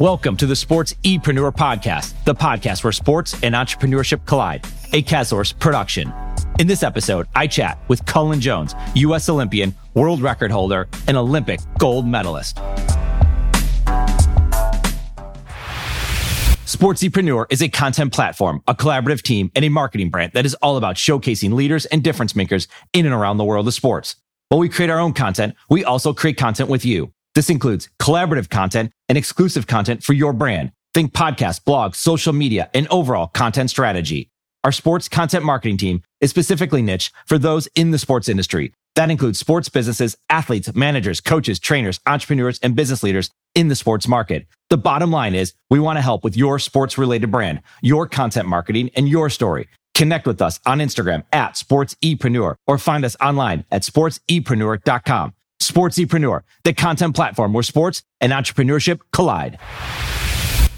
Welcome to the Sports Epreneur Podcast, the podcast where sports and entrepreneurship collide, a Kazsource production. In this episode, I chat with Cullen Jones, U.S. Olympian, world record holder, and Olympic gold medalist. Sportsepreneur is a content platform, a collaborative team, and a marketing brand that is all about showcasing leaders and difference makers in and around the world of sports. While we create our own content, we also create content with you. This includes collaborative content and exclusive content for your brand. Think podcasts, blogs, social media, and overall content strategy. Our sports content marketing team is specifically niche for those in the sports industry. That includes sports businesses, athletes, managers, coaches, trainers, entrepreneurs, and business leaders in the sports market. The bottom line is we want to help with your sports related brand, your content marketing, and your story. Connect with us on Instagram at sportsepreneur or find us online at sportsepreneur.com. Sportsepreneur, the content platform where sports and entrepreneurship collide.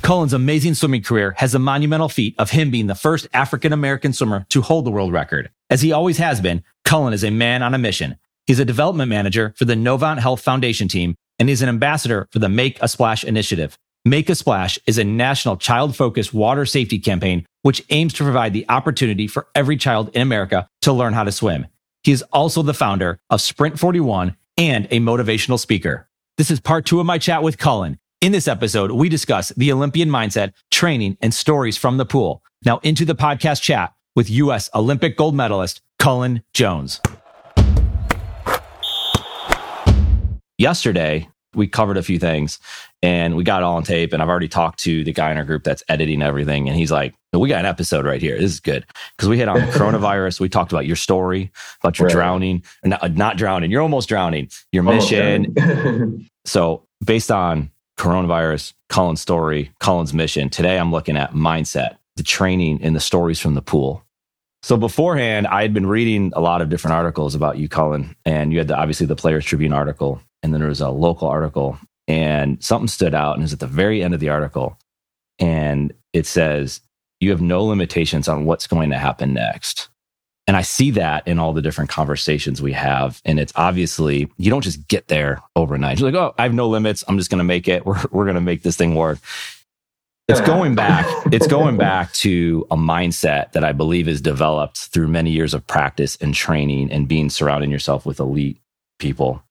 Cullen's amazing swimming career has the monumental feat of him being the first African American swimmer to hold the world record. As he always has been, Cullen is a man on a mission. He's a development manager for the Novant Health Foundation team, and he's an ambassador for the Make a Splash initiative. Make a Splash is a national child focused water safety campaign which aims to provide the opportunity for every child in America to learn how to swim. He is also the founder of Sprint 41 and a motivational speaker. This is part two of my chat with Cullen. In this episode, we discuss the Olympian mindset, training, and stories from the pool. Now into the podcast chat with U.S. Olympic gold medalist Cullen Jones. Yesterday, we covered a few things and we got it all on tape. And I've already talked to the guy in our group that's editing everything. And he's like, we got an episode right here. This is good. Because we hit on coronavirus. We talked about your story, about your right. drowning, not, uh, not, drowning. You're almost drowning, your almost mission. so, based on coronavirus, Cullen's story, Cullen's mission, today I'm looking at mindset, the training, and the stories from the pool. So beforehand, I had been reading a lot of different articles about you, Cullen, and you had the, obviously the Players Tribune article, and then there was a local article, and something stood out, and it was at the very end of the article, and it says you have no limitations on what's going to happen next. And I see that in all the different conversations we have. And it's obviously, you don't just get there overnight. You're like, oh, I have no limits. I'm just going to make it. We're, we're going to make this thing work. It's going back. It's going back to a mindset that I believe is developed through many years of practice and training and being surrounding yourself with elite people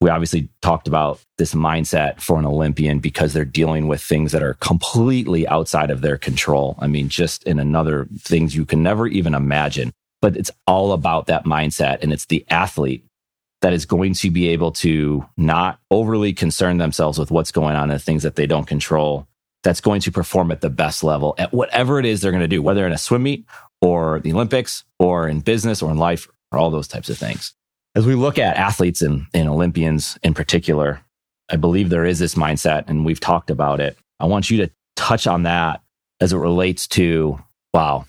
we obviously talked about this mindset for an Olympian because they're dealing with things that are completely outside of their control. I mean, just in another things you can never even imagine. But it's all about that mindset. And it's the athlete that is going to be able to not overly concern themselves with what's going on and things that they don't control. That's going to perform at the best level at whatever it is they're going to do, whether in a swim meet or the Olympics or in business or in life or all those types of things as we look at athletes and, and Olympians in particular, I believe there is this mindset, and we've talked about it. I want you to touch on that as it relates to wow,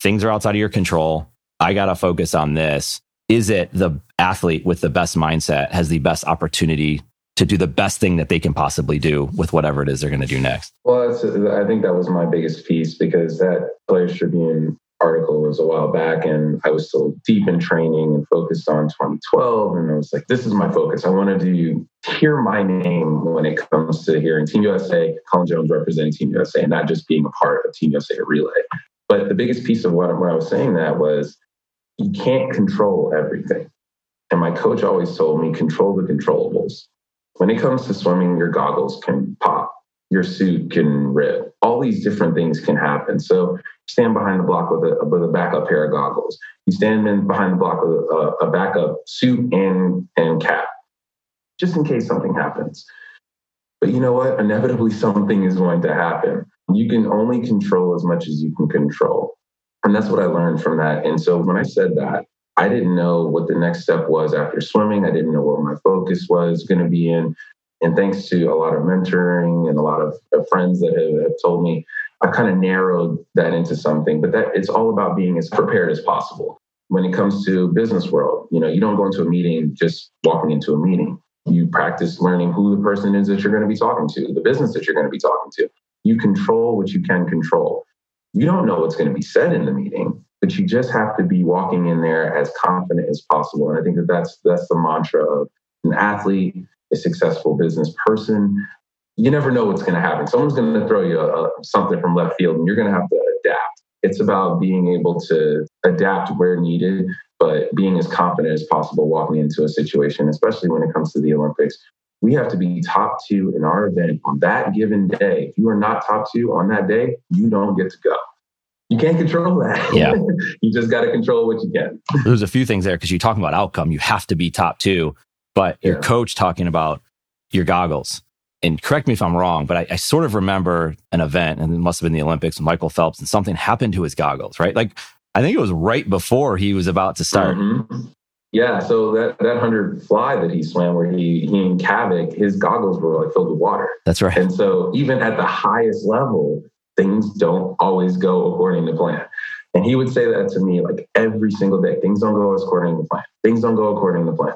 things are outside of your control. I got to focus on this. Is it the athlete with the best mindset has the best opportunity to do the best thing that they can possibly do with whatever it is they're going to do next? Well, I think that was my biggest piece because that Players Tribune article was a while back and I was still deep in training and focused on 2012. And I was like, this is my focus. I wanted to hear my name when it comes to hearing Team USA, Cullen Jones representing Team USA, and not just being a part of Team USA relay. But the biggest piece of what, what I was saying that was you can't control everything. And my coach always told me control the controllables. When it comes to swimming, your goggles can pop your suit can rip. All these different things can happen. So stand behind the block with a, with a backup pair of goggles. You stand in behind the block with a, a backup suit and, and cap, just in case something happens. But you know what? Inevitably, something is going to happen. You can only control as much as you can control. And that's what I learned from that. And so when I said that, I didn't know what the next step was after swimming. I didn't know what my focus was going to be in. And thanks to a lot of mentoring and a lot of, friends that have, have told me, I've kind of narrowed that into something. But that it's all about being as prepared as possible. When it comes to business world, you know, you don't go into a meeting just walking into a meeting. You practice learning who the person is that you're going to be talking to, the business that you're going to be talking to. You control what you can control. You don't know what's going to be said in the meeting, but you just have to be walking in there as confident as possible. And I think that that's that's the mantra of an athlete a successful business person. You never know what's going to happen. Someone's going to throw you a, something from left field and you're going to have to adapt. It's about being able to adapt where needed, but being as confident as possible walking into a situation, especially when it comes to the Olympics. We have to be top two in our event on that given day. If you are not top two on that day, you don't get to go. You can't control that. Yeah. you just got to control what you can. There's a few things there because you're talking about outcome. You have to be top two, but your coach talking about your goggles. And correct me if I'm wrong, but I, I sort of remember an event, and it must have been the Olympics, Michael Phelps, and something happened to his goggles, right? Like, I think it was right before he was about to start. Mhm. Yeah, so that that hundred fly that he swam, where he he and Cavic, his goggles were like filled with water, That's right. and so even at the highest level, things don't always go according to plan. And he would say that to me like every single day. Things don't go according to plan. Things don't go according to plan,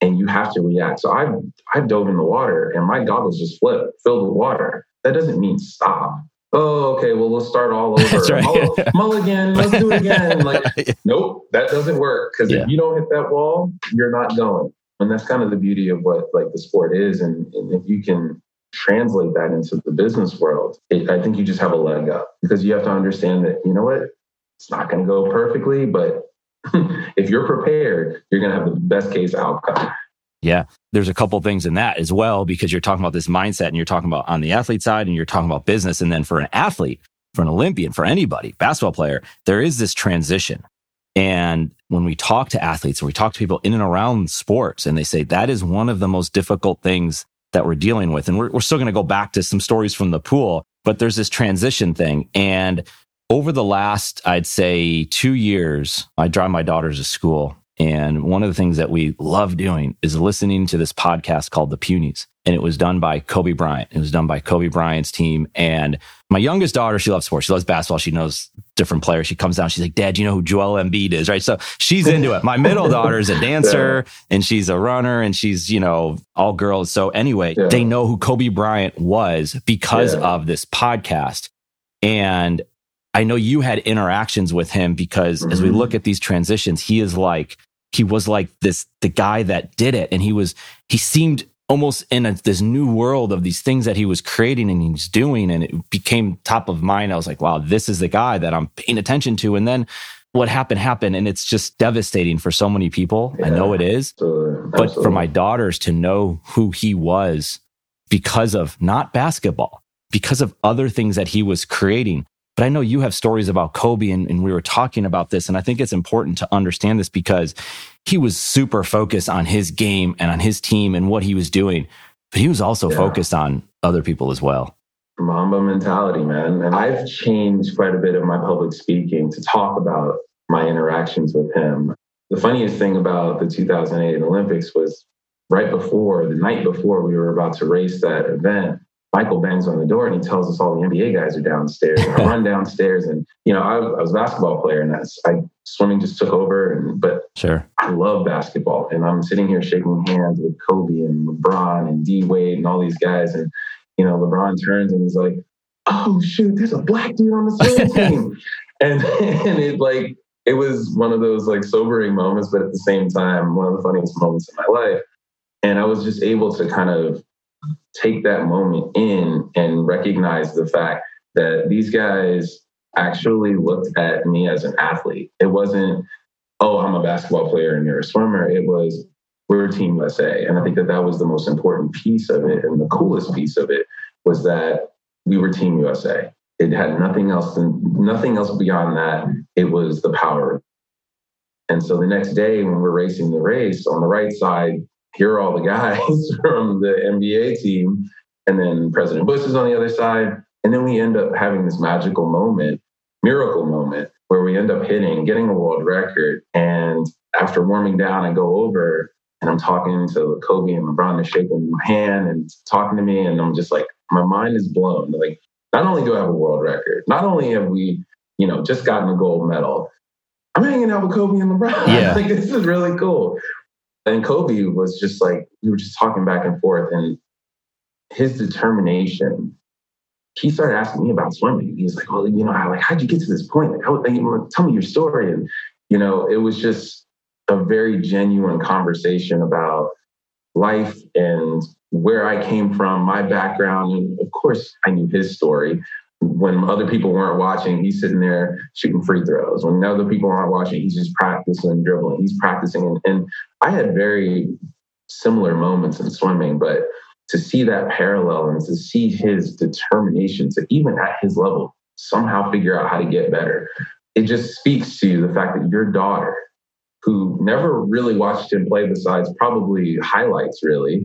and you have to react. So I I dove in the water, and my goggles just flipped, filled with water. That doesn't mean stop. Oh, okay. Well, we'll start all over. That's right. Mull- mulligan. Let's do it again. Like nope, that doesn't work because Yeah. if you don't hit that wall, you're not going. And that's kind of the beauty of what like the sport is. And, and if you can translate that into the business world, it, I think you just have a leg up because you have to understand that you know what, it's not going to go perfectly, but if you're prepared, you're going to have the best case outcome. Yeah. There's a couple things in that as well, because you're talking about this mindset and you're talking about on the athlete side and you're talking about business. And then for an athlete, for an Olympian, for anybody, basketball player, there is this transition. And when we talk to athletes and we talk to people in and around sports, and they say that is one of the most difficult things that we're dealing with. And we're, we're still going to go back to some stories from the pool, but there's this transition thing. And over the last, I'd say two years, I drive my daughters to school. And one of the things that we love doing is listening to this podcast called The Punies. And it was done by Kobe Bryant. It was done by Kobe Bryant's team. And my youngest daughter, she loves sports. She loves basketball. She knows different players. She comes down. She's like, Dad, you know who Joel Embiid is? Right. So she's into it. My middle daughter is a dancer and she's a runner and she's, you know, all girls. So anyway, Yeah. they know who Kobe Bryant was because Yeah. of this podcast. And I know you had interactions with him because as we Mhm. look at these transitions, he is like, he was like this, the guy that did it. And he was, he seemed almost in a, this new world of these things that he was creating and he's doing. And it became top of mind. I was like, wow, this is the guy that I'm paying attention to. And then what happened happened. And it's just devastating for so many people. I know Yeah. it is. So, But for my daughters to know who he was because of not basketball, because of other things that he was creating. But I know you have stories about Kobe, and, and we were talking about this. And I think it's important to understand this because he was super focused on his game and on his team and what he was doing. But he was also Yeah. focused on other people as well. Mamba mentality, man. And I've changed quite a bit of my public speaking to talk about my interactions with him. The funniest thing about the 2008 Olympics was right before, the night before we were about to race that event, Michael bangs on the door and he tells us all the NBA guys are downstairs. And I run downstairs and, you know, I, I was a basketball player and that's, I, swimming just took over. And, but Sure. I love basketball. And I'm sitting here shaking hands with Kobe and LeBron and D Wade and all these guys. And, you know, LeBron turns and he's like, oh, shoot, there's a black dude on the swim team. and, and it like, it was one of those like sobering moments, but at the same time, one of the funniest moments in my life. And I was just able to kind of take that moment in and recognize the fact that these guys actually looked at me as an athlete. It wasn't, oh, I'm a basketball player and you're a swimmer. It was, we're Team USA. And I think that that was the most important piece of it. And the coolest piece of it was that we were Team USA. It had nothing else than nothing else beyond that. It was the power. And so the next day when we're racing the race on the right side, here are all the guys from the NBA team. And then President Bush is on the other side. And then we end up having this magical moment, miracle moment, where we end up hitting, getting a world record. And after warming down, I go over and I'm talking to Kobe and LeBron. They're shaking my hand and talking to me. And I'm just like, my mind is blown. Like, not only do I have a world record, not only have we, you know, just gotten a gold medal, I'm hanging out with Kobe and LeBron. Yeah. like, this is really cool. And Kobe was just like, we were just talking back and forth. And his determination, he started asking me about swimming. He's like, well, you know, how, like, how'd you get to this point? Like, you know, tell me your story. And, you know, it was just a very genuine conversation about life and where I came from, my background. And of course, I knew his story. When other people weren't watching, he's sitting there shooting free throws. When other people aren't watching, he's just practicing dribbling. He's practicing. And, and I had very similar moments in swimming, but to see that parallel and to see his determination to even at his level somehow figure out how to get better, it just speaks to the fact that your daughter, who never really watched him play besides probably highlights, really,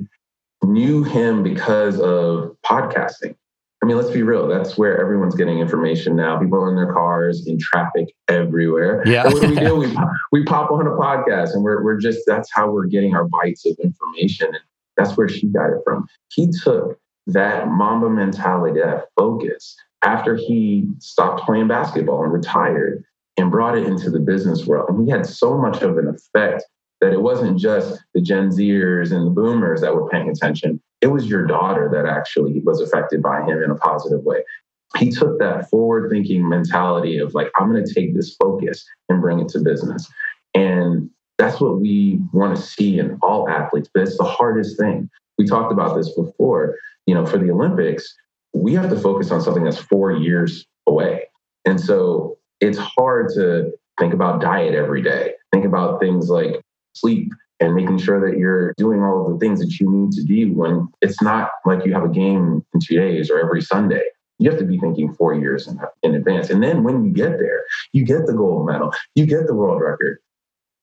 knew him because of podcasting. I mean, let's be real. That's where everyone's getting information now. People are in their cars, in traffic, everywhere. Yeah. And what do we do? we, we pop on a podcast and we're, we're just, that's how we're getting our bites of information. And that's where she got it from. He took that Mamba mentality, that focus, after he stopped playing basketball and retired and brought it into the business world. And he had so much of an effect that it wasn't just the Gen Zers and the boomers that were paying attention. It was your daughter that actually was affected by him in a positive way. He took that forward thinking mentality of like, I'm going to take this focus and bring it to business. And that's what we want to see in all athletes, but it's the hardest thing. We talked about this before. You know, for the Olympics, we have to focus on something that's four years away. And so it's hard to think about diet every day, think about things like sleep and making sure that you're doing all of the things that you need to do when it's not like you have a game in two days or every Sunday. You have to be thinking four years in, in advance. And then when you get there, you get the gold medal, you get the world record.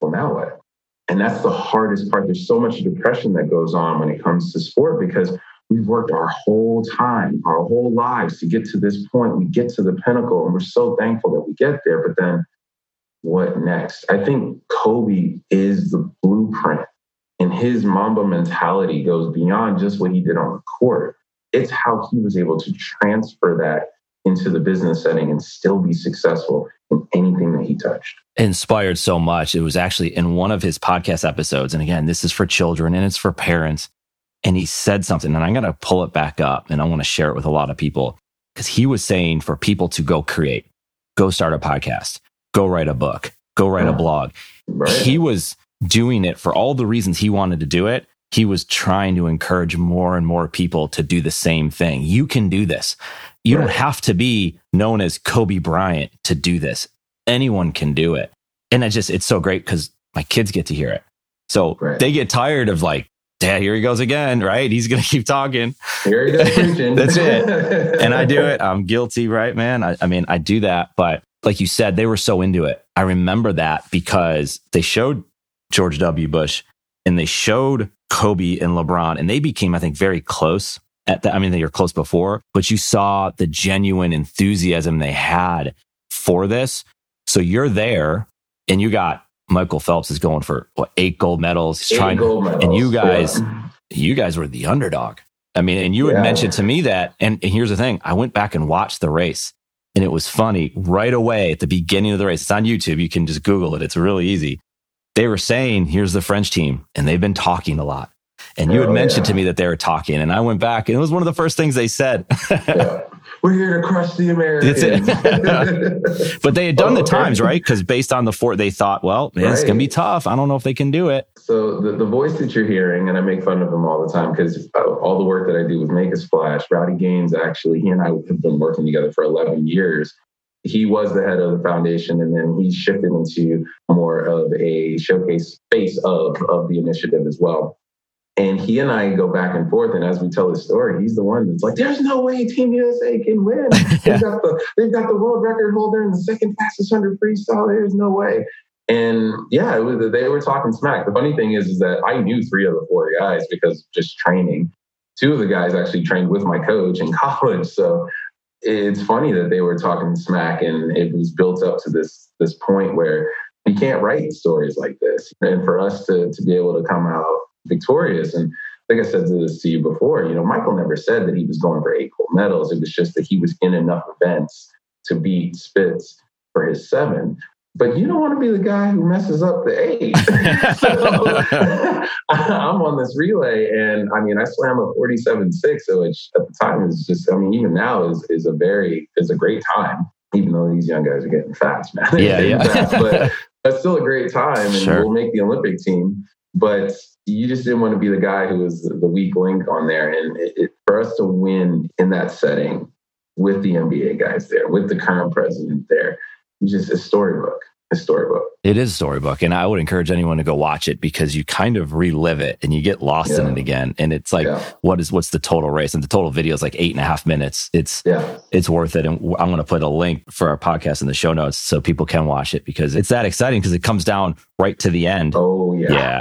Well, now what? And that's the hardest part. There's so much depression that goes on when it comes to sport because we've worked our whole time, our whole lives to get to this point. We get to the pinnacle and we're so thankful that we get there. But then what next? I think Kobe is the blueprint and his Mamba mentality goes beyond just what he did on the court. It's how he was able to transfer that into the business setting and still be successful in anything that he touched. Inspired so much. It was actually in one of his podcast episodes. And again, this is for children and it's for parents. And he said something, and I'm going to pull it back up and I want to share it with a lot of people because he was saying for people to go create, go start a podcast, go write a book, go write a mm. blog. Right. He was doing it for all the reasons he wanted to do it. He was trying to encourage more and more people to do the same thing. You can do this. You right. don't have to be known as Kobe Bryant to do this. Anyone can do it. And I just, it's so great because my kids get to hear it. So right. they get tired of like, Dad, here he goes again, right? He's going to keep talking. Here he goes preaching. That's it. And I do it. I'm guilty, right, man? I, I mean, I do that, but like you said, they were so into it. I remember that because they showed George W. Bush and they showed Kobe and LeBron, and they became, I think, very close at that. I mean, they were close before, but you saw the genuine enthusiasm they had for this. So you're there and you got Michael Phelps is going for what eight gold medals. He's eight trying gold medals. and you guys, yeah. you guys were the underdog. I mean, and you had yeah. mentioned to me that, and, and here's the thing. I went back and watched the race and it was funny right away at the beginning of the race. It's on YouTube. You can just Google it. It's really easy. They were saying, here's the French team, and they've been talking a lot. And you had oh, mentioned yeah. to me that they were talking, and I went back, and it was one of the first things they said. yeah. We're here to crush the Americans. That's it. but they had done oh, the times, right? Because based on the fort, they thought, well, man, right. it's going to be tough. I don't know if they can do it. So the, the voice that you're hearing, and I make fun of him all the time because uh, all the work that I do with Make a Splash, Rowdy Gaines, actually, he and I have been working together for 11 years he was the head of the foundation and then he shifted into more of a showcase space of, of the initiative as well. And he and I go back and forth. And as we tell the story, he's the one that's like, there's no way Team USA can win. they've, got the, they've got the world record holder and the second fastest 100 freestyle. There's no way. And yeah, was, they were talking smack. The funny thing is, is that I knew three of the four guys because just training. Two of the guys actually trained with my coach in college. So it's funny that they were talking smack and it was built up to this this point where you can't write stories like this. And for us to to be able to come out victorious and like I said to this to you before, you know, Michael never said that he was going for eight gold medals. It was just that he was in enough events to beat Spitz for his seven. But you don't want to be the guy who messes up the eight. so, I'm on this relay, and I mean, I swam a 47.6, which at the time is just, I mean, even now is is a very is a great time. Even though these young guys are getting fast, man. Yeah, yeah. Fast, but that's still a great time, and sure. we'll make the Olympic team. But you just didn't want to be the guy who was the weak link on there. And it, it, for us to win in that setting with the NBA guys there, with the current president there, you just a storybook a storybook. It is a storybook. And I would encourage anyone to go watch it because you kind of relive it and you get lost yeah. in it again. And it's like, yeah. what is, what's the total race? And the total video is like eight and a half minutes. It's, yeah. it's worth it. And I'm going to put a link for our podcast in the show notes so people can watch it because it's that exciting because it comes down right to the end. Oh, yeah. Yeah.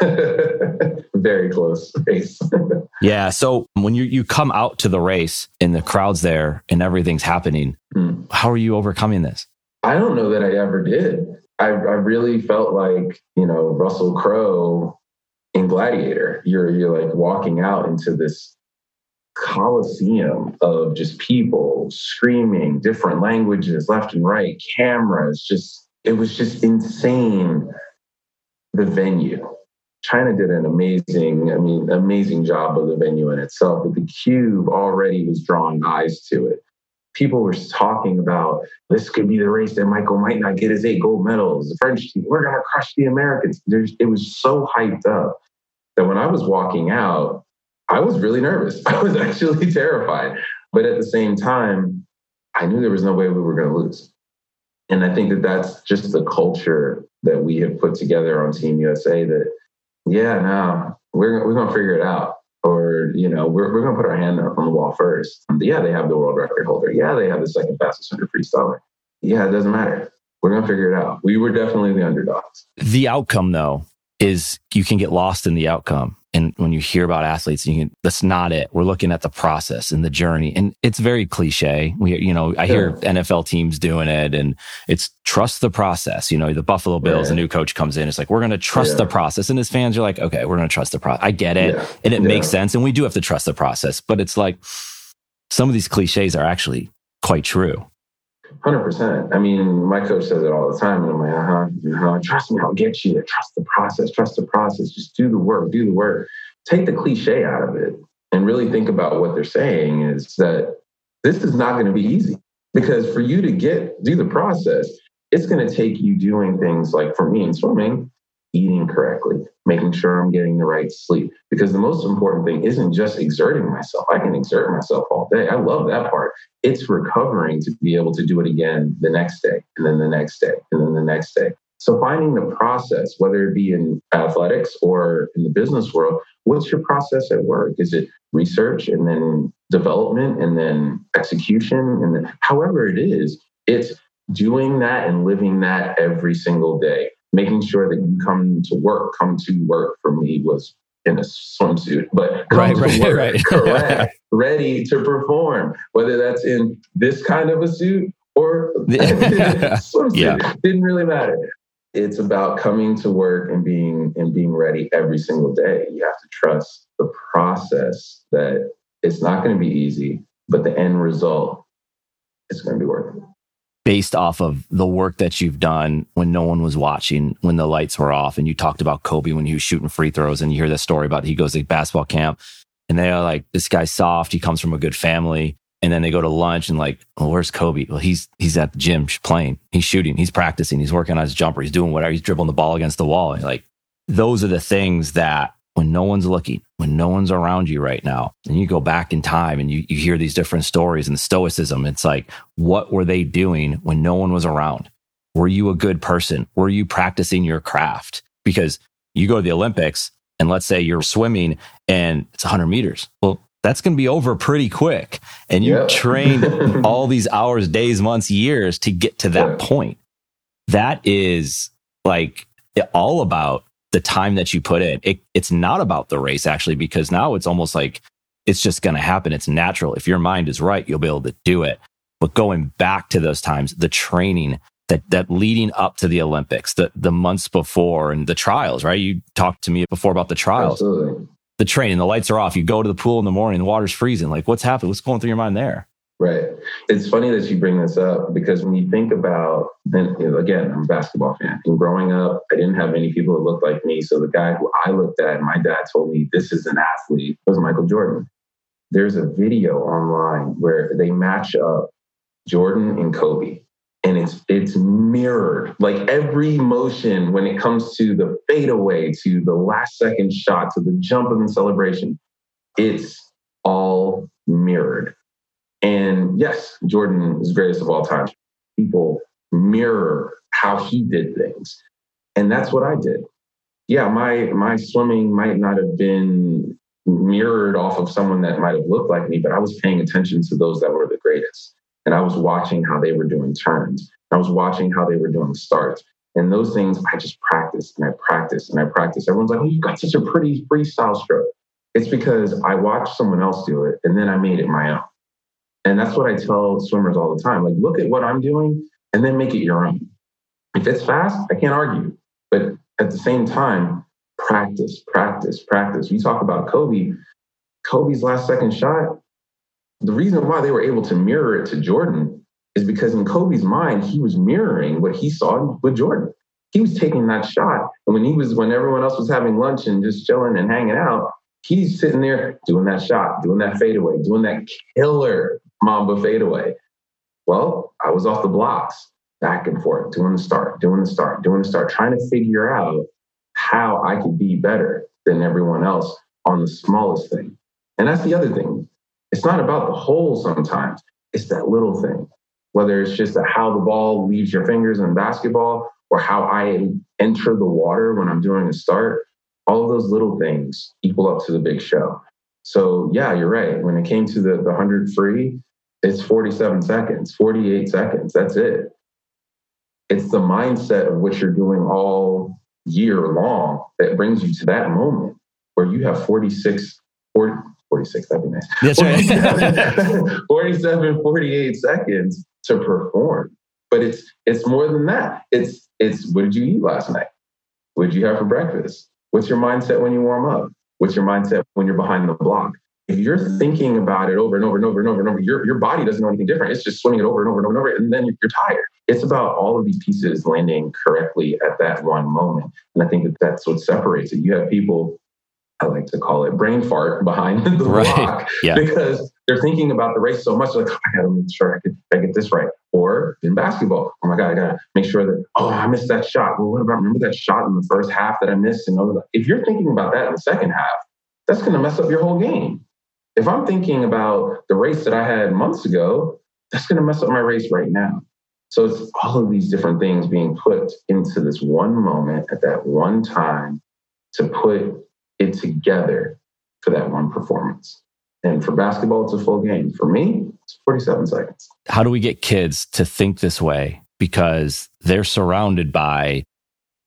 Very close race. yeah. So when you, you come out to the race and the crowd's there and everything's happening, mm. how are you overcoming this? I don't know that I ever did. I, I really felt like, you know, Russell Crowe in Gladiator. You're you're like walking out into this coliseum of just people screaming different languages left and right, cameras, just it was just insane the venue. China did an amazing, I mean, amazing job of the venue in itself, but the cube already was drawing eyes to it people were talking about this could be the race that Michael might not get his eight gold medals. The French team, we're going to crush the Americans. There's, it was so hyped up that when I was walking out, I was really nervous. I was actually terrified. But at the same time, I knew there was no way we were going to lose. And I think that that's just the culture that we have put together on Team USA that, yeah, no, we're, we're going to figure it out or you know we're, we're going to put our hand up on the wall first. Yeah they have the world record holder. Yeah they have the second fastest 100 freestyler yeah it doesn't matter. We're going to figure it out. We were definitely the underdogs. The outcome though is you can get lost in the outcome and when you hear about athletes, you can, that's not it. We're looking at the process and the journey. And it's very cliche. We, you know, I hear NFL teams doing it and it's trust the process. You know, the Buffalo Bills, yeah. a new coach comes in. It's like, we're going to trust yeah. the process. And as fans, you're like, okay, we're going to trust the process. I get it. And it makes sense. And we do have to trust the process. But it's like some of these cliches are actually quite true. Hundred percent. I mean, my coach says it all the time, and I'm like, uh huh. Uh-huh. Trust me, I'll get you. Trust the process. Trust the process. Just do the work. Do the work. Take the cliche out of it, and really think about what they're saying. Is that this is not going to be easy because for you to get do the process, it's going to take you doing things like for me in swimming, eating correctly, making sure I'm getting the right sleep. Because the most important thing isn't just exerting myself. I can exert myself all day. I love that part. It's recovering to be able to do it again the next day, and then the next day, and then the next day. So finding the process, whether it be in athletics or in the business world, what's your process at work? Is it research and then development and then execution and then however it is, it's doing that and living that every single day making sure that you come to work, come to work for me was in a swimsuit, but come right, to right, work, right. correct, ready to perform, whether that's in this kind of a suit or swimsuit. Yeah. Didn't really matter. It's about coming to work and being and being ready every single day. You have to trust the process that it's not going to be easy, but the end result is going to be worth it based off of the work that you've done when no one was watching, when the lights were off. And you talked about Kobe when he was shooting free throws, and you hear the story about he goes to basketball camp, and they're like, "This guy's soft. He comes from a good family." And then they go to lunch and like, well, where's Kobe? Well, he's he's at the gym playing. He's shooting. He's practicing. He's working on his jumper. He's doing whatever. He's dribbling the ball against the wall. And like, those are the things that when no one's looking, when no one's around you right now, and you go back in time and you, you hear these different stories and stoicism, it's like, what were they doing when no one was around? Were you a good person? Were you practicing your craft? Because you go to the Olympics and let's say you're swimming and it's 100 meters. Well, that's going to be over pretty quick. And you yeah. trained all these hours, days, months, years to get to that yeah. point. That is like all about the time that you put in. It, it's not about the race actually, because now it's almost like it's just going to happen. It's natural. If your mind is right, you'll be able to do it. But going back to those times, the training that, that leading up to the Olympics, the, the months before and the trials, right? You talked to me before about the trials. Absolutely. The training, the lights are off. You go to the pool in the morning, the water's freezing. Like what's happening? What's going through your mind there? Right. It's funny that you bring this up because when you think about, and again, I'm a basketball fan. And growing up, I didn't have many people that looked like me. So the guy who I looked at, my dad told me this is an athlete, was Michael Jordan. There's a video online where they match up Jordan and Kobe. and it's it's mirrored like every motion when it comes to the fadeaway to the last second shot to the jump and the celebration it's all mirrored and yes jordan is greatest of all time people mirror how he did things and that's what i did yeah my my swimming might not have been mirrored off of someone that might have looked like me but i was paying attention to those that were the greatest and I was watching how they were doing turns. I was watching how they were doing starts. And those things I just practiced and I practiced and I practiced. Everyone's like, oh, you've got such a pretty freestyle stroke. It's because I watched someone else do it and then I made it my own. And that's what I tell swimmers all the time. Like, look at what I'm doing and then make it your own. If it's fast, I can't argue. But at the same time, practice, practice, practice. We talk about Kobe. Kobe's last second shot, the reason why they were able to mirror it to Jordan is because in Kobe's mind, he was mirroring what he saw with Jordan. He was taking that shot. And when he was, when everyone else was having lunch and just chilling and hanging out, he's sitting there doing that shot, doing that fadeaway, doing that killer Mamba fadeaway. Well, I was off the blocks, back and forth, doing the start, doing the start, doing the start, trying to figure out how I could be better than everyone else on the smallest thing. And that's the other thing. It's not about the hole sometimes, it's that little thing, whether it's just how the ball leaves your fingers in basketball or how I enter the water when I'm doing a start. All of those little things equal up to the big show. So, yeah, you're right. When it came to the, the 100 free, it's 47 seconds, 48 seconds. That's it. It's the mindset of what you're doing all year long that brings you to that moment where you have 46, 40, 46, that'd be nice. That's right. 47, 48 seconds to perform. But it's it's more than that. It's it's what did you eat last night? What did you have for breakfast? What's your mindset when you warm up? What's your mindset when you're behind the block? If you're thinking about it over and over and over and over and over, your, your body doesn't know anything different. It's just swimming it over and over and over and over, and then you're tired. It's about all of these pieces landing correctly at that one moment. And I think that that's what separates it. You have people I like to call it brain fart behind the right. block yeah. because they're thinking about the race so much. Like, oh, I got to make sure I get, I get this right. Or in basketball, oh my God, I got to make sure that, oh, I missed that shot. Well, what about, remember that shot in the first half that I missed? And all that. If you're thinking about that in the second half, that's going to mess up your whole game. If I'm thinking about the race that I had months ago, that's going to mess up my race right now. So it's all of these different things being put into this one moment at that one time to put it together for that one performance. And for basketball, it's a full game. For me, it's 47 seconds. How do we get kids to think this way? Because they're surrounded by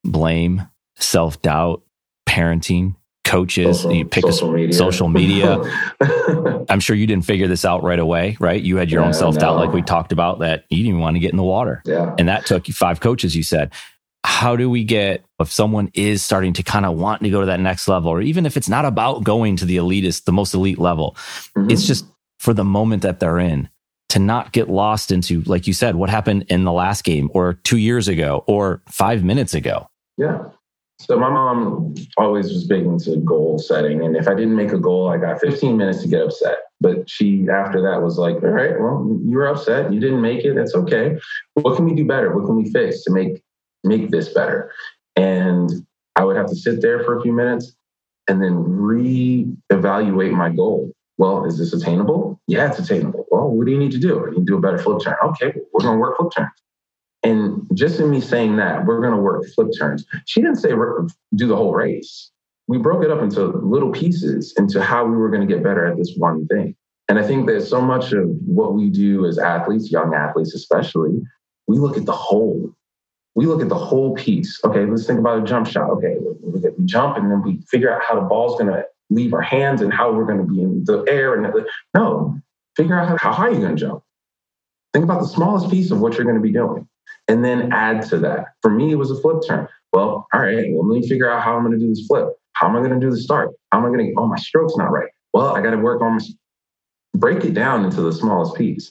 blame, self doubt, parenting, coaches, social, you pick social a, media. Social media. I'm sure you didn't figure this out right away, right? You had your yeah, own self doubt, no. like we talked about, that you didn't want to get in the water. Yeah. And that took you five coaches, you said how do we get if someone is starting to kind of want to go to that next level or even if it's not about going to the elitist the most elite level mm-hmm. it's just for the moment that they're in to not get lost into like you said what happened in the last game or 2 years ago or 5 minutes ago yeah so my mom always was big into goal setting and if i didn't make a goal i got 15 minutes to get upset but she after that was like all right well you were upset you didn't make it that's okay what can we do better what can we fix to make make this better. And I would have to sit there for a few minutes and then re-evaluate my goal. Well, is this attainable? Yeah, it's attainable. Well, what do you need to do? I need to do a better flip turn. Okay, we're going to work flip turns. And just in me saying that, we're going to work flip turns. She didn't say do the whole race. We broke it up into little pieces into how we were going to get better at this one thing. And I think that so much of what we do as athletes, young athletes especially, we look at the whole we look at the whole piece. Okay, let's think about a jump shot. Okay, we, jump and then we figure out how the ball's going to leave our hands and how we're going to be in the air. And no, figure out how, how high you're going to jump. Think about the smallest piece of what you're going to be doing, and then add to that. For me, it was a flip turn. Well, all right, well, let me figure out how I'm going to do this flip. How am I going to do the start? How am I going to? Oh, my stroke's not right. Well, I got to work on my. Break it down into the smallest piece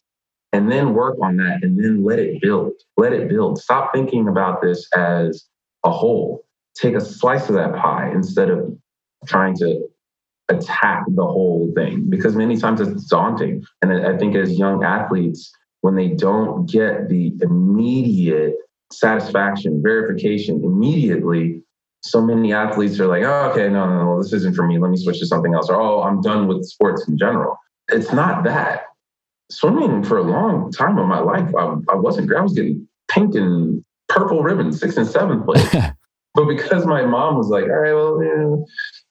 and then work on that and then let it build. Let it build. Stop thinking about this as a whole. Take a slice of that pie instead of trying to attack the whole thing because many times it's daunting. And I think as young athletes, when they don't get the immediate satisfaction, verification immediately, so many athletes are like, oh, okay, no, no, no, this isn't for me. Let me switch to something else. Or, oh, I'm done with sports in general. It's not that. Swimming for a long time of my life, I, I wasn't, I was getting pink and purple ribbons, sixth and seventh place. but because my mom was like, all right, well, yeah,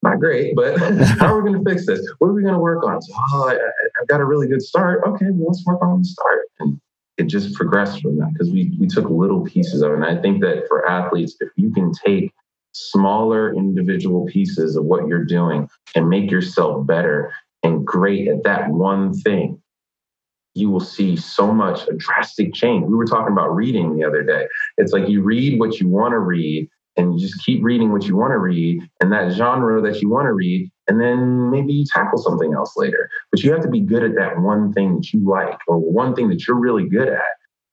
not great, but how are we going to fix this? What are we going to work on? So, oh, I, have got a really good start. Okay, well, let's work on the start. And it just progressed from that because we, we took little pieces of it. And I think that for athletes, if you can take smaller individual pieces of what you're doing and make yourself better and great at that one thing, you will see so much a drastic change. We were talking about reading the other day. It's like you read what you want to read and you just keep reading what you want to read and that genre that you want to read and then maybe you tackle something else later but you have to be good at that one thing that you like or one thing that you're really good at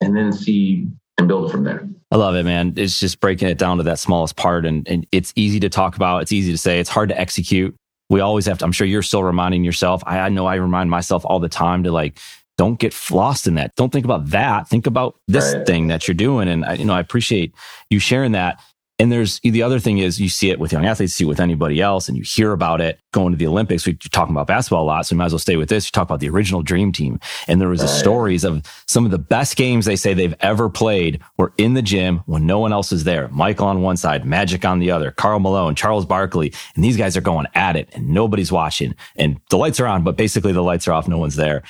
and then see and build from there I love it, man. It's just breaking it down to that smallest part. And, and it's easy to talk about. It's easy to say. It's hard to execute. We always have to, I'm sure you're still reminding yourself. I, I know I remind myself all the time to like, don't get lost in that. Don't think about that. Think about this right. thing that you're doing. And I, you know, I appreciate you sharing that. And there's the other thing is you see it with young athletes, you see it with anybody else, and you hear about it going to the Olympics. We're talking about basketball a lot, so we might as well stay with this. You talk about the original dream team. And there was right. stories of some of the best games they say they've ever played were in the gym when no one else is there. Michael on one side, Magic on the other, Karl Malone, Charles Barkley, and these guys are going at it and nobody's watching. And the lights are on, but basically the lights are off, no one's there.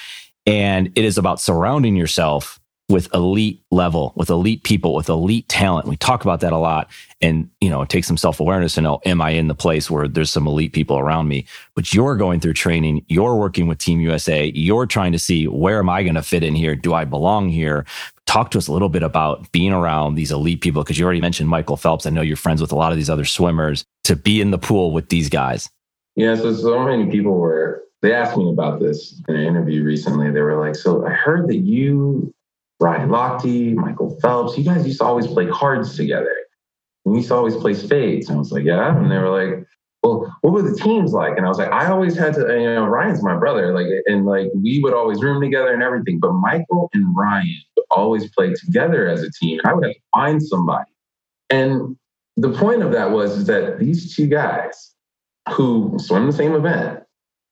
And it is about surrounding yourself with elite level, with elite people, with elite talent. We talk about that a lot. And, you know, it takes some self awareness to know, am I in the place where there's some elite people around me? But you're going through training. You're working with Team USA. You're trying to see where am I going to fit in here? Do I belong here? Talk to us a little bit about being around these elite people. Cause you already mentioned Michael Phelps. I know you're friends with a lot of these other swimmers to be in the pool with these guys. Yeah. So, so many people were, they asked me about this in an interview recently. They were like, so I heard that you Ryan Lochte, Michael Phelps, you guys used to always play cards together. And we used to always play spades. And I was like, yeah. And they were like, well, what were the teams like? And I was like, I always had to, you know, Ryan's my brother. Like, and like we would always room together and everything. But Michael and Ryan would always play together as a team. I would have to find somebody. And the point of that was is that these two guys who swim the same event,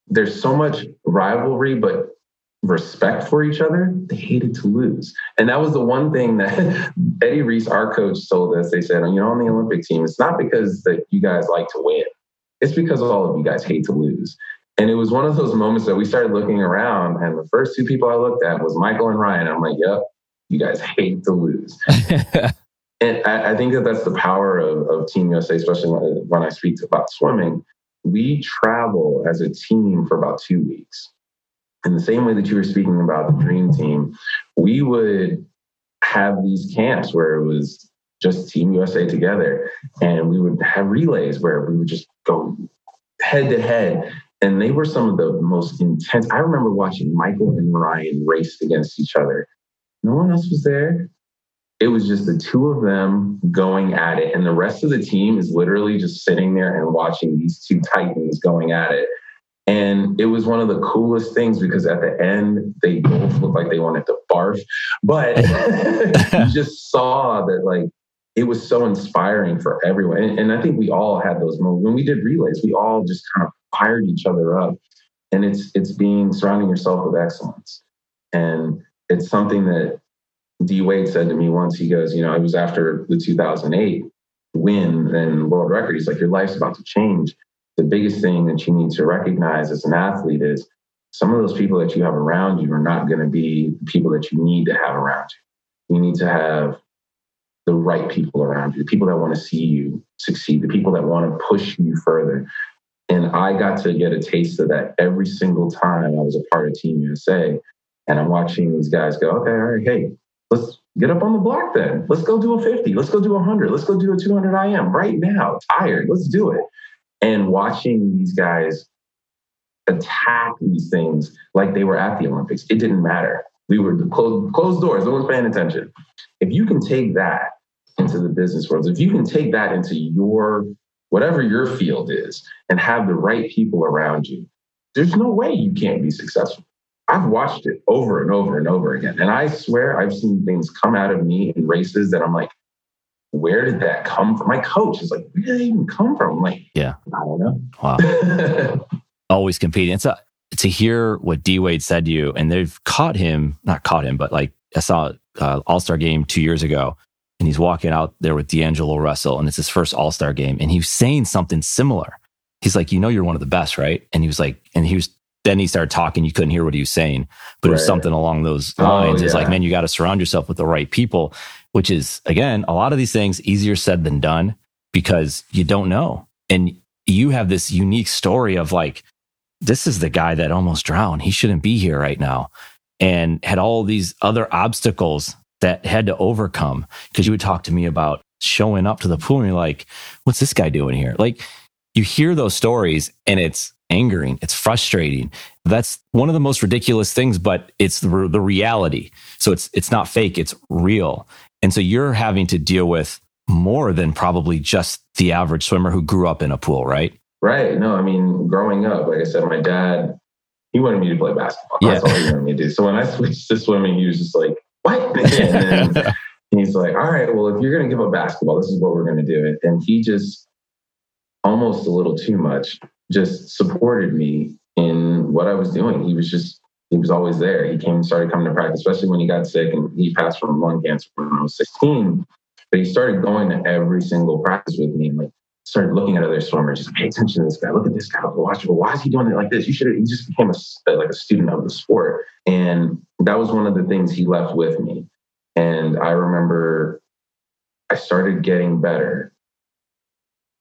there's so much rivalry, but respect for each other, they hated to lose. And that was the one thing that Eddie Reese, our coach, told us. They said, you know, on the Olympic team, it's not because that you guys like to win. It's because all of you guys hate to lose. And it was one of those moments that we started looking around, and the first two people I looked at was Michael and Ryan. I'm like, yep, you guys hate to lose. and I, I, think that that's the power of, of Team USA, especially when, when I speak about swimming. We travel as a team for about two weeks in the same way that you were speaking about the dream team, we would have these camps where it was just Team USA together. And we would have relays where we would just go head to head. And they were some of the most intense. I remember watching Michael and Ryan race against each other. No one else was there. It was just the two of them going at it. And the rest of the team is literally just sitting there and watching these two titans going at it. And it was one of the coolest things because at the end, they both looked like they wanted to barf. But you just saw that, like, it was so inspiring for everyone. And, and, I think we all had those moments. When we did relays, we all just kind of fired each other up. And it's it's being surrounding yourself with excellence. And it's something that D Wade said to me once. He goes, you know, it was after the 2008 win and world record. He's like, your life's about to change the biggest thing that you need to recognize as an athlete is some of those people that you have around you are not going to be the people that you need to have around you. You need to have the right people around you, the people that want to see you succeed, the people that want to push you further. And I got to get a taste of that every single time I was a part of Team USA. And I'm watching these guys go, okay, all right, hey, let's get up on the block then. Let's go do a 50. Let's go do a 100. Let's go do a 200 IM right now. Tired. Let's do it and watching these guys attack these things like they were at the Olympics, it didn't matter. We were closed, closed doors, no one's paying attention. If you can take that into the business world, if you can take that into your whatever your field is and have the right people around you, there's no way you can't be successful. I've watched it over and over and over again. And I swear I've seen things come out of me in races that I'm like, where did that come from? My coach is like, where did that even come from? I'm like, yeah, I don't know. Wow. Always competing. It's a, to hear what D Wade said to you, and they've caught him, not caught him, but like I saw uh, All Star game two years ago, and he's walking out there with D'Angelo Russell, and it's his first All Star game, and he was saying something similar. He's like, you know, you're one of the best, right? And he was like, and he was then he started talking. You couldn't hear what he was saying, but right. it was something along those oh, lines. Oh, yeah. It's like, man, you got to surround yourself with the right people, which is again, a lot of these things easier said than done because you don't know. And you have this unique story of like, this is the guy that almost drowned. He shouldn't be here right now. And had all these other obstacles that had to overcome because you would talk to me about showing up to the pool and you're like, what's this guy doing here? Like you hear those stories and it's angering. It's frustrating. That's one of the most ridiculous things, but it's the, the reality. So it's, it's not fake. It's real. And so you're having to deal with more than probably just the average swimmer who grew up in a pool, right? Right. No, I mean, growing up, like I said, my dad, he wanted me to play basketball. That's all he wanted me to do. So when I switched to swimming, he was just like, what? and he's like, all right, well, if you're going to give up basketball, this is what we're going to do. And he just almost a little too much just supported me in what I was doing. He was just, he was always there. He came, started coming to practice, especially when he got sick and he passed from lung cancer when I was 16. But he started going to every single practice with me and like started looking at other swimmers. Just pay attention to this guy. Look at this guy. Watch. Well, why is he doing it like this? You should. He just became a uh, like a student of the sport, and that was one of the things he left with me. And I remember I started getting better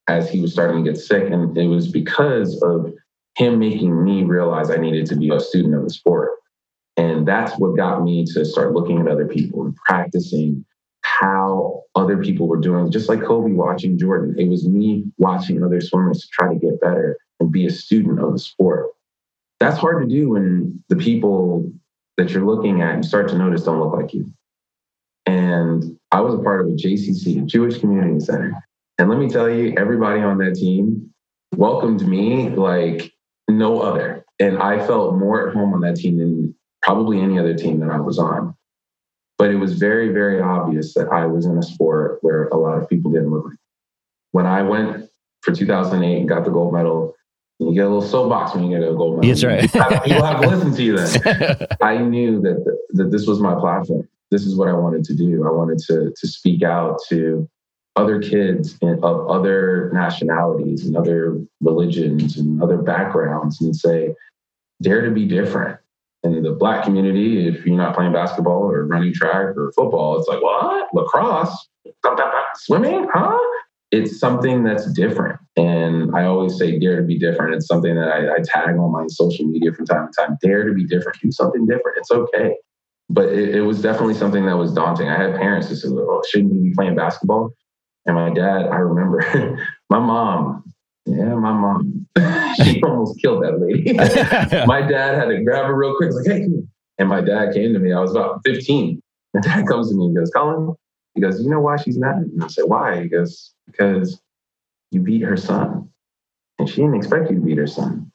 as he was starting to get sick. And it was because of him making me realize I needed to be a student of the sport. And that's what got me to start looking at other people and practicing how other people were doing, just like Kobe watching Jordan. It was me watching other swimmers to try to get better and be a student of the sport. That's hard to do when the people that you're looking at and start to notice don't look like you. And I was a part of a JCC, Jewish Community Center. And let me tell you, everybody on that team welcomed me like no other. And I felt more at home on that team than probably any other team that I was on. But it was very, very obvious that I was in a sport where a lot of people didn't look like. When I went for 2008 and got the gold medal, you get a little soapbox when you get a gold medal. That's right. People have to listen to you then. I knew that, that this was my platform. This is what I wanted to do. I wanted to, to speak out to other kids of other nationalities and other religions and other backgrounds and say, dare to be different. In the black community, if you're not playing basketball or running track or football, it's like, what? Lacrosse? Swimming? Huh? It's something that's different. And I always say, dare to be different. It's something that I, I tag on my social media from time to time. Dare to be different. Do something different. It's okay. But it, it was definitely something that was daunting. I had parents who said, oh, shouldn't you be playing basketball? And my dad, I remember my mom, yeah, my mom, she almost killed that lady. my dad had to grab her real quick, like, hey, and my dad came to me. I was about 15. My dad comes to me and goes, Cullen, he goes, you know why she's mad? And I said, why? He goes, because you beat her son. And she didn't expect you to beat her son.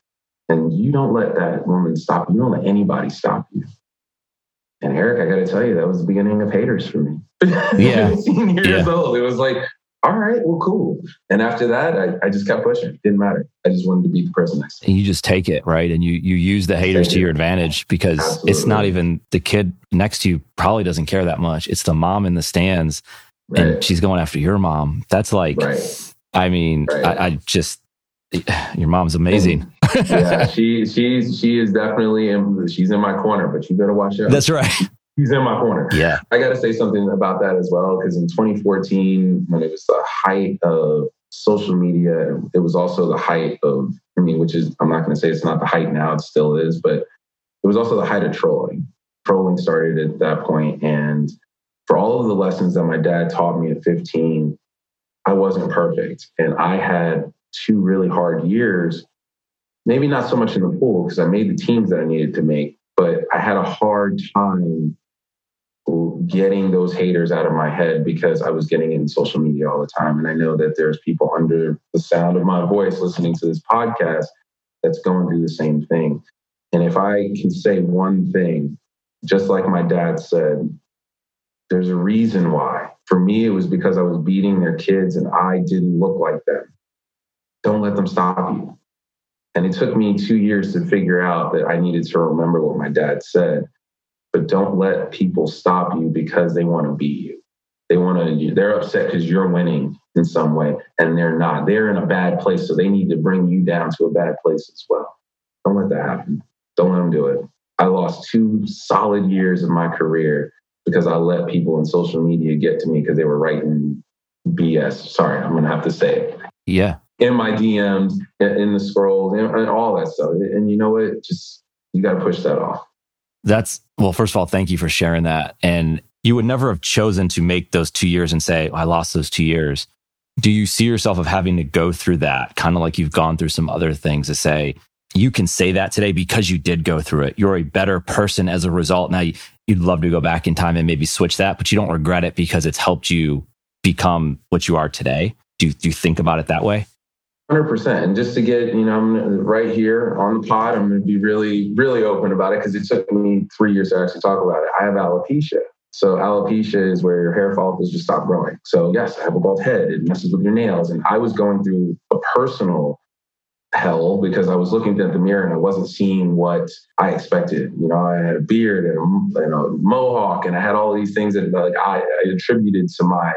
And you don't let that woman stop you. You don't let anybody stop you. And Eric, I got to tell you, that was the beginning of haters for me. Yeah. 15 years yeah. old. It was like, all right, well, cool. And after that, I, I just kept pushing. Didn't matter. I just wanted to beat the person next. And you just take it, right? And you you use the haters to your advantage because Absolutely. it's not even the kid next to you probably doesn't care that much. It's the mom in the stands right. and she's going after your mom. That's like, right. I mean, right. I, I, just, your mom's amazing. yeah, she she's she is definitely in, she's in my corner, but you better watch out. That's right he's in my corner. Yeah. I got to say something about that as well, because in 2014, when it was the height of social media, it was also the height of, I mean, which is, I'm not going to say it's not the height now, it still is, but it was also the height of trolling. Trolling started at that point, And for all of the lessons that my dad taught me at 15, I wasn't perfect. And I had two really hard years, maybe not so much in the pool, because I made the teams that I needed to make, but I had a hard time getting those haters out of my head because I was getting in social media all the time. And I know that there's people under the sound of my voice listening to this podcast that's going through the same thing. And if I can say one thing, just like my dad said, there's a reason why. For me, it was because I was beating their kids and I didn't look like them. Don't let them stop you. And it took me two years to figure out that I needed to remember what my dad said. But don't let people stop you because they want to beat you. They want to, they're upset because you're winning in some way and they're not. They're in a bad place. So they need to bring you down to a bad place as well. Don't let that happen. Don't let them do it. I lost two solid years of my career because I let people in social media get to me because they were writing BS. Sorry, I'm going to have to say it. Yeah. In my DMs, in the scrolls, and all that stuff. And you know what? Just, you got to push that off. That's, well, first of all, thank you for sharing that. And you would never have chosen to make those two years and say, oh, I lost those two years. Do you see yourself of having to go through that kind of like you've gone through some other things to say, you can say that today because you did go through it. You're a better person as a result. Now you'd love to go back in time and maybe switch that, but you don't regret it because it's helped you become what you are today. Do do you think about it that way? 100%. And just to get, you know, I'm right here on the pod, I'm going to be really, really open about it because it took me three years to actually talk about it. I have alopecia. So alopecia is where your hair follicles just stop growing. So yes, I have a bald head. It messes with your nails. And I was going through a personal hell because I was looking at the mirror and I wasn't seeing what I expected. You know, I had a beard and a, and a mohawk, and I had all these things that like I, I, attributed to my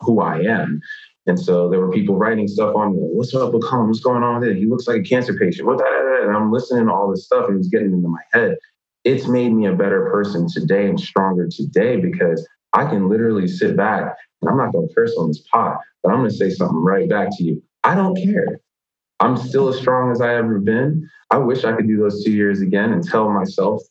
who I am. And so there were people writing stuff on me, what's up with Cullen? What's going on there? He looks like a cancer patient. What that? And I'm listening to all this stuff and it's getting into my head. It's made me a better person today and stronger today because I can literally sit back and I'm not going to curse on this pot, but I'm going to say something right back to you. I don't care. I'm still as strong as I ever been. I wish I could do those two years again and tell myself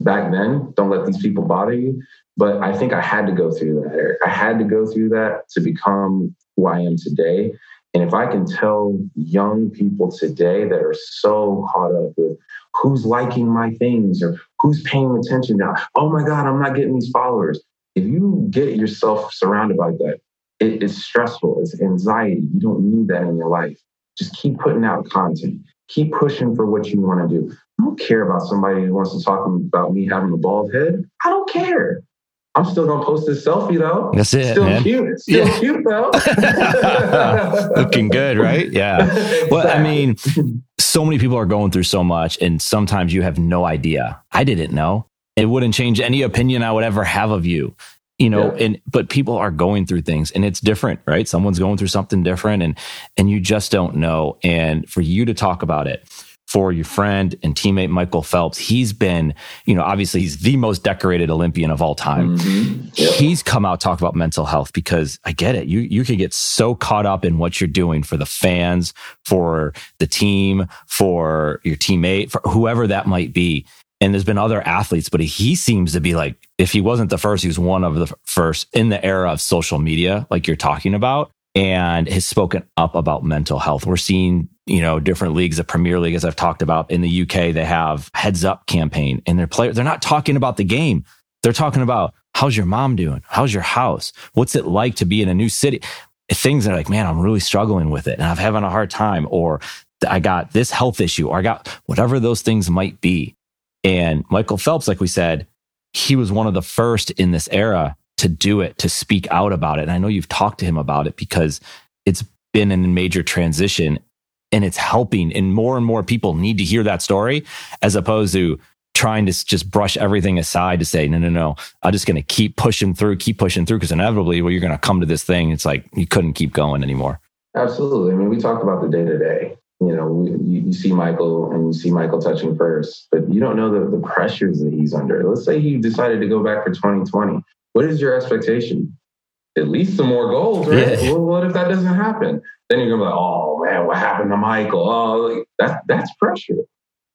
back then, don't let these people bother you. But I think I had to go through that. I had to go through that to become who I am today. And if I can tell young people today that are so caught up with who's liking my things or who's paying attention now, oh my God, I'm not getting these followers. If you get yourself surrounded by that, it, it's stressful, it's anxiety. You don't need that in your life. Just keep putting out content. Keep pushing for what you want to do. I don't care about somebody who wants to talk about me having a bald head. I don't care. I'm still gonna post this selfie though. That's it. Still man. cute. Still yeah. cute though. Looking good, right? Yeah. Exactly. Well, I mean, so many people are going through so much, and sometimes you have no idea. I didn't know. It wouldn't change any opinion I would ever have of you you know yeah. and but people are going through things and it's different right someone's going through something different and and you just don't know and for you to talk about it for your friend and teammate Michael Phelps. He's been, you know, obviously he's the most decorated Olympian of all time. Mm-hmm. He's come out talk about mental health because I get it. You you can get so caught up in what you're doing for the fans, for the team, for your teammate, for whoever that might be and there's been other athletes, but he seems to be like, if he wasn't the first, he was one of the first in the era of social media, like you're talking about, and has spoken up about mental health. We're seeing, you know, different leagues, the Premier League, as I've talked about in the UK, they have heads up campaign and their players, they're not talking about the game. They're talking about how's your mom doing? How's your house? What's it like to be in a new city? Things that are like, man, I'm really struggling with it and I'm having a hard time, or I got this health issue, or I got whatever those things might be. And Michael Phelps, like we said, he was one of the first in this era to do it, to speak out about it. And I know you've talked to him about it because it's been a major transition and it's helping. And more and more people need to hear that story as opposed to trying to just brush everything aside to say, no, no, no, I'm just going to keep pushing through, keep pushing through. Cause inevitably, well, you're going to come to this thing. It's like you couldn't keep going anymore. Absolutely. I mean, we talked about the day to day you know, you, you, see Michael and you see Michael touching first, but you don't know the, the pressures that he's under. Let's say he decided to go back for 2020. What is your expectation? At least some more goals, right? Yeah. Well, what if that doesn't happen? Then you're gonna be like, oh man, what happened to Michael? Oh, that, that's pressure.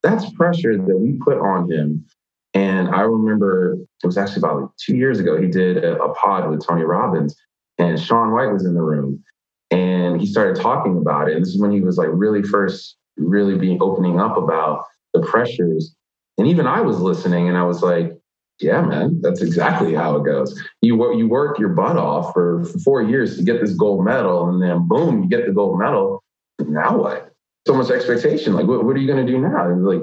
That's pressure that we put on him. And I remember it was actually about like two years ago, he did a, a pod with Tony Robbins, and Shaun White was in the room and he started talking about it. And this is when he was like really first, really being opening up about the pressures. And even I was listening, and I was like, "Yeah, man, that's exactly how it goes. You work, you work your butt off for, four years to get this gold medal, and then boom, you get the gold medal. Now what? So much expectation. Like, what, what are you going to do now? like,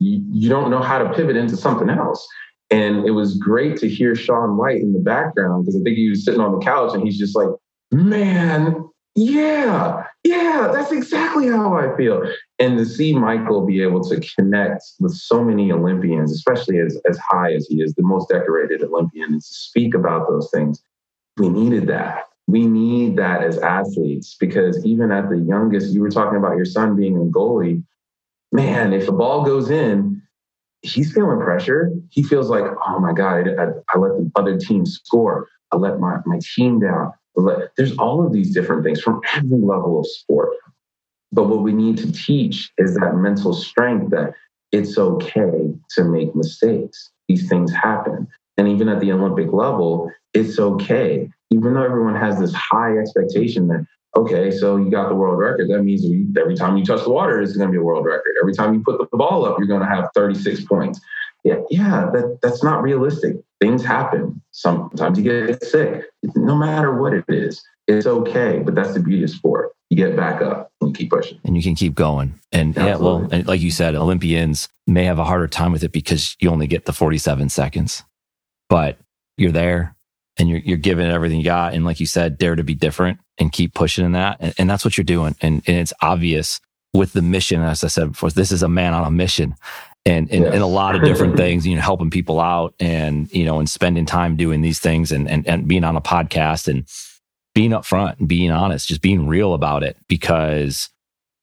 you, you don't know how to pivot into something else. And it was great to hear Shaun White in the background because I think he was sitting on the couch and he's just like, man, yeah, yeah, that's exactly how I feel. And to see Michael be able to connect with so many Olympians, especially as, as high as he is, the most decorated Olympian, and to speak about those things, we needed that. We need that as athletes because even at the youngest, you were talking about your son being a goalie. Man, if the ball goes in, he's feeling pressure. He feels like, oh my God, I, I let the other team score. I let my, my team down. There's all of these different things from every level of sport. But what we need to teach is that mental strength that it's okay to make mistakes. These things happen. And even at the Olympic level, it's okay. Even though everyone has this high expectation that, okay, so you got the world record, that means every time you touch the water, it's going to be a world record. Every time you put the ball up, you're going to have 36 points. Yeah, yeah, that, that's not realistic. Things happen. Sometimes you get sick. No matter what it is, it's okay. But that's the beauty of sport. You get back up and keep pushing. And you can keep going. And Absolutely. yeah, well, and like you said, Olympians may have a harder time with it because you only get the 47 seconds. But you're there and you're, you're giving everything you got. And like you said, dare to be different and keep pushing in that. And, and that's what you're doing. And, and it's obvious with the mission, as I said before, this is a man on a mission and and, yes. and a lot of different things, you know, helping people out and, you know, and spending time doing these things and, and, and being on a podcast and being upfront and being honest, just being real about it because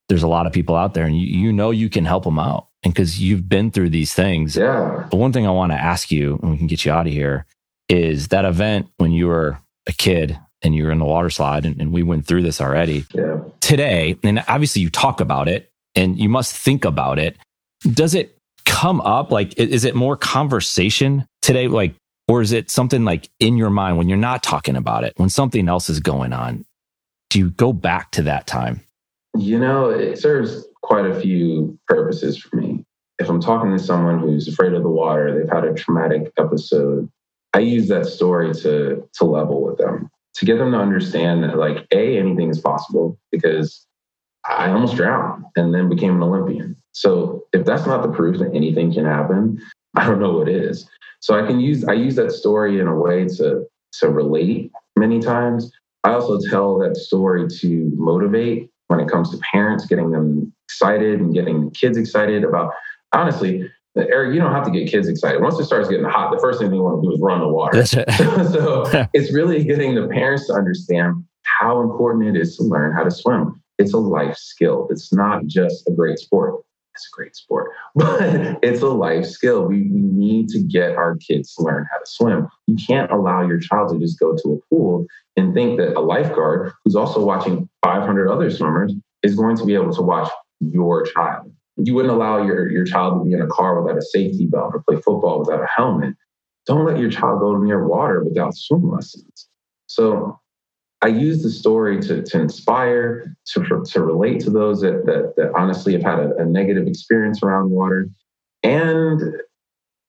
there's a lot of people out there and you, you know you can help them out. And because you've been through these things. Yeah. But one thing I want to ask you, and we can get you out of here, is that event when you were a kid and you were in the water slide, and, and we went through this already. Yeah. Today, and obviously you talk about it and you must think about it. Does it come up? Like, is it more conversation today? Like, or is it something like in your mind when you're not talking about it, when something else is going on? Do you go back to that time? You know, it serves quite a few purposes for me. If I'm talking to someone who's afraid of the water, they've had a traumatic episode, I use that story to to level with them, to get them to understand that like a anything is possible because I almost drowned and then became an Olympian. So if that's not the proof that anything can happen, I don't know what is. So I can use I use that story in a way to to relate many times. I also tell that story to motivate when it comes to parents, getting them excited and getting the kids excited about honestly, Eric, you don't have to get kids excited. Once it starts getting hot, the first thing they want to do is run the water. so it's really getting the parents to understand how important it is to learn how to swim it's a life skill. It's not just a great sport. It's a great sport, but it's a life skill. We, we need to get our kids to learn how to swim. You can't allow your child to just go to a pool and think that a lifeguard who's also watching 500 other swimmers is going to be able to watch your child. You wouldn't allow your, your child to be in a car without a safety belt or play football without a helmet. Don't let your child go near water without swim lessons. So I use the story to, to inspire, to, to relate to those that, that, that honestly have had a, a negative experience around water, and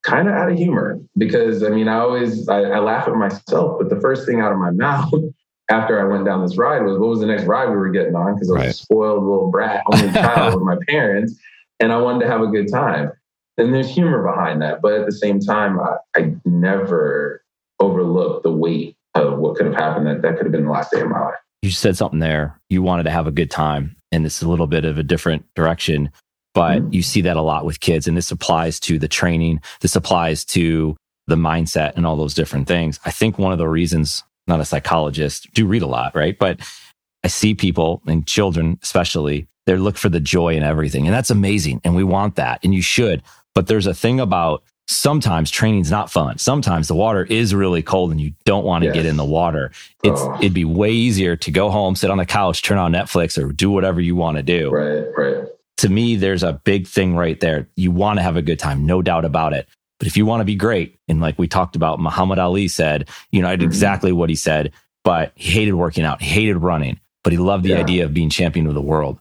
kind of out of humor. Because I mean, I always I, I laugh at myself, but the first thing out of my mouth after I went down this ride was, "What was the next ride we were getting on?" Because I was right. a spoiled little brat, only child with my parents, and I wanted to have a good time. And there's humor behind that, but at the same time, I, I never overlook the weight of what could have happened. That that could have been the last day of my life. You said something there. You wanted to have a good time, and this is a little bit of a different direction, but mm-hmm. you see that a lot with kids, and this applies to the training. This applies to the mindset and all those different things. I think one of the reasons, not a psychologist, do read a lot, right? But I see people and children, especially, they look for the joy in everything. And that's amazing. And we want that. And you should. But there's a thing about sometimes training's not fun. Sometimes the water is really cold and you don't want to yes. get in the water. It's oh. it'd be way easier to go home, sit on the couch, turn on Netflix or do whatever you want to do. Right, right. To me, there's a big thing right there. You want to have a good time, no doubt about it. But if you want to be great, and like we talked about, Muhammad Ali said, you know, I did mm-hmm. exactly what he said, but he hated working out, he hated running, but he loved the yeah. idea of being champion of the world.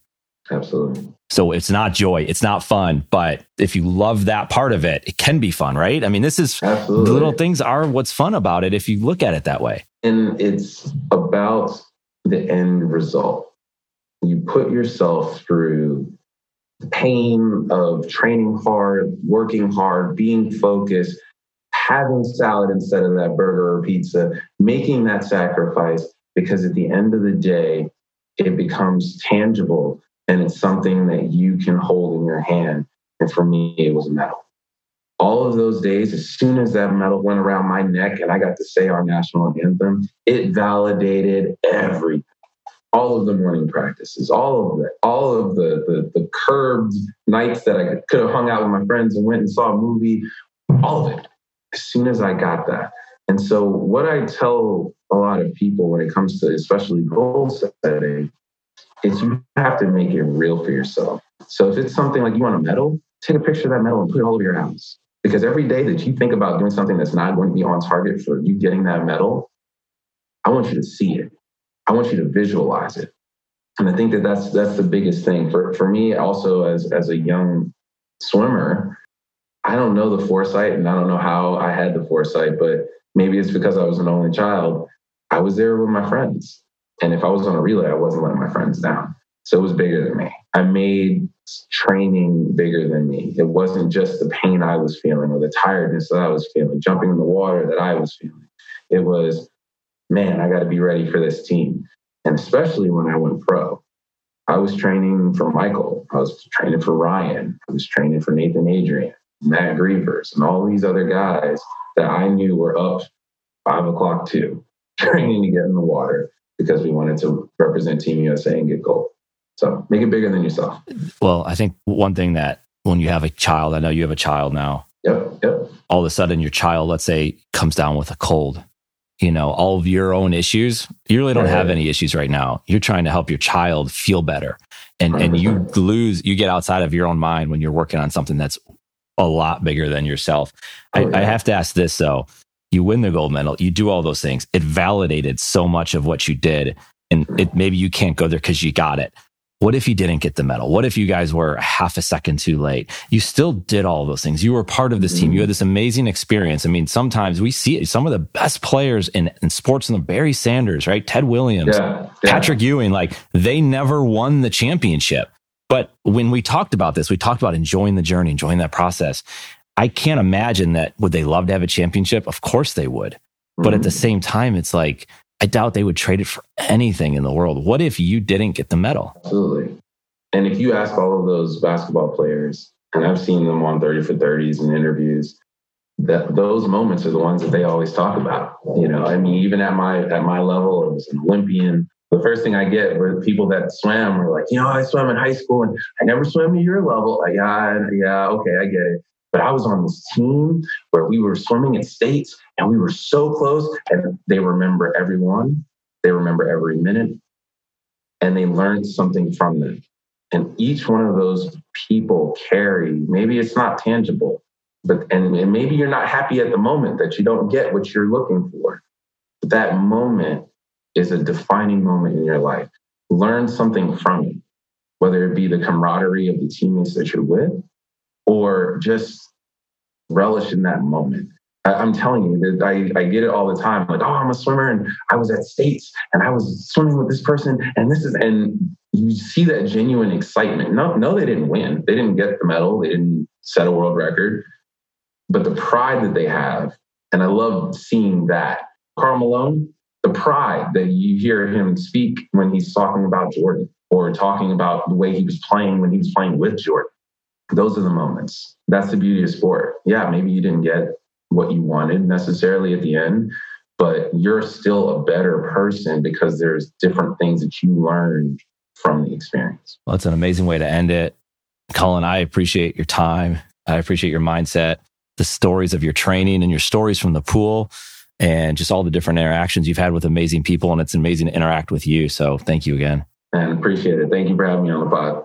Absolutely. So it's not joy, it's not fun, but if you love that part of it, it can be fun, right? I mean, this is Absolutely. little things are what's fun about it if you look at it that way. And it's about the end result. You put yourself through pain of training hard, working hard, being focused, having salad instead of that burger or pizza, making that sacrifice because at the end of the day, it becomes tangible and it's something that you can hold in your hand. And for me, it was a medal. All of those days, as soon as that medal went around my neck and I got to say our national anthem, it validated everything. All of the morning practices, all of it, all of the, the, the curved nights that I could have hung out with my friends and went and saw a movie, all of it. As soon as I got that. And so, what I tell a lot of people when it comes to especially goal setting is you have to make it real for yourself. So if it's something like you want a medal, take a picture of that medal and put it all over your house. Because every day that you think about doing something that's not going to be on target for you getting that medal, I want you to see it. I want you to visualize it. And I think that that's that's the biggest thing for for me. Also, as as a young swimmer, I don't know the foresight, and I don't know how I had the foresight, but maybe it's because I was an only child. I was there with my friends. And if I was on a relay, I wasn't letting my friends down. So it was bigger than me. I made training bigger than me. It wasn't just the pain I was feeling or the tiredness that I was feeling, jumping in the water that I was feeling. It was, man, I got to be ready for this team. And especially when I went pro, I was training for Michael. I was training for Ryan. I was training for Nathan Adrian, Matt Grevers, and all these other guys that I knew were up five o'clock too, training to get in the water because we wanted to represent Team USA and get gold. So make it bigger than yourself. Well, I think one thing that when you have a child, I know you have a child now. Yep. Yep. All of a sudden, your child, let's say, comes down with a cold. You know, all of your own issues. You really don't right. have any issues right now. You're trying to help your child feel better, and 100%. and you lose. You get outside of your own mind when you're working on something that's a lot bigger than yourself. Oh, I, yeah. I have to ask this though you win the gold medal, you do all those things. It validated so much of what you did. And it, maybe you can't go there because you got it. What if you didn't get the medal? What if you guys were half a second too late? You still did all those things. You were part of this team. You mm-hmm. had this amazing experience. I mean, sometimes we see it. Some of the best players in, in sports in the Barry Sanders, right? Ted Williams, yeah, yeah. Patrick Ewing, like they never won the championship. But when we talked about this, we talked about enjoying the journey, enjoying that process. I can't imagine that would they love to have a championship? Of course they would. Mm-hmm. But at the mm-hmm. same time, it's like, I doubt they would trade it for anything in the world. What if you didn't get the medal? Absolutely. And if you ask all of those basketball players, and I've seen them on 30 for 30s and interviews, that those moments are the ones that they always talk about. You know, I mean, even at my at my level as an Olympian, the first thing I get were people that swam were like, you know, I swam in high school and I never swam to your level. Like, yeah, yeah, okay, I get it. But I was on this team where we were swimming in states and we were so close, and they remember everyone, they remember every minute, and they learned something from them. And each one of those people carry, maybe it's not tangible, but and, and maybe you're not happy at the moment that you don't get what you're looking for. But that moment is a defining moment in your life. Learn something from it, whether it be the camaraderie of the teammates that you're with, or just relish in that moment. I, am telling you that I, I get it all the time. Like, oh, I'm a swimmer and I was at States and I was swimming with this person and this is, and you see that genuine excitement. No, no, they didn't win. They didn't get the medal. They didn't set a world record, but the pride that they have. And I love seeing that. Karl Malone, the pride that you hear him speak when he's talking about Jordan or talking about the way he was playing when he was playing with Jordan those are the moments. That's the beauty of sport. Yeah, maybe you didn't get what you wanted necessarily at the end, but you're still a better person because there's different things that you learned from the experience. Well, it's an amazing way to end it. Cullen, I appreciate your time. I appreciate your mindset, the stories of your training and your stories from the pool, and just all the different interactions you've had with amazing people. And it's amazing to interact with you. So thank you again. And appreciate it. Thank you for having me on the pod.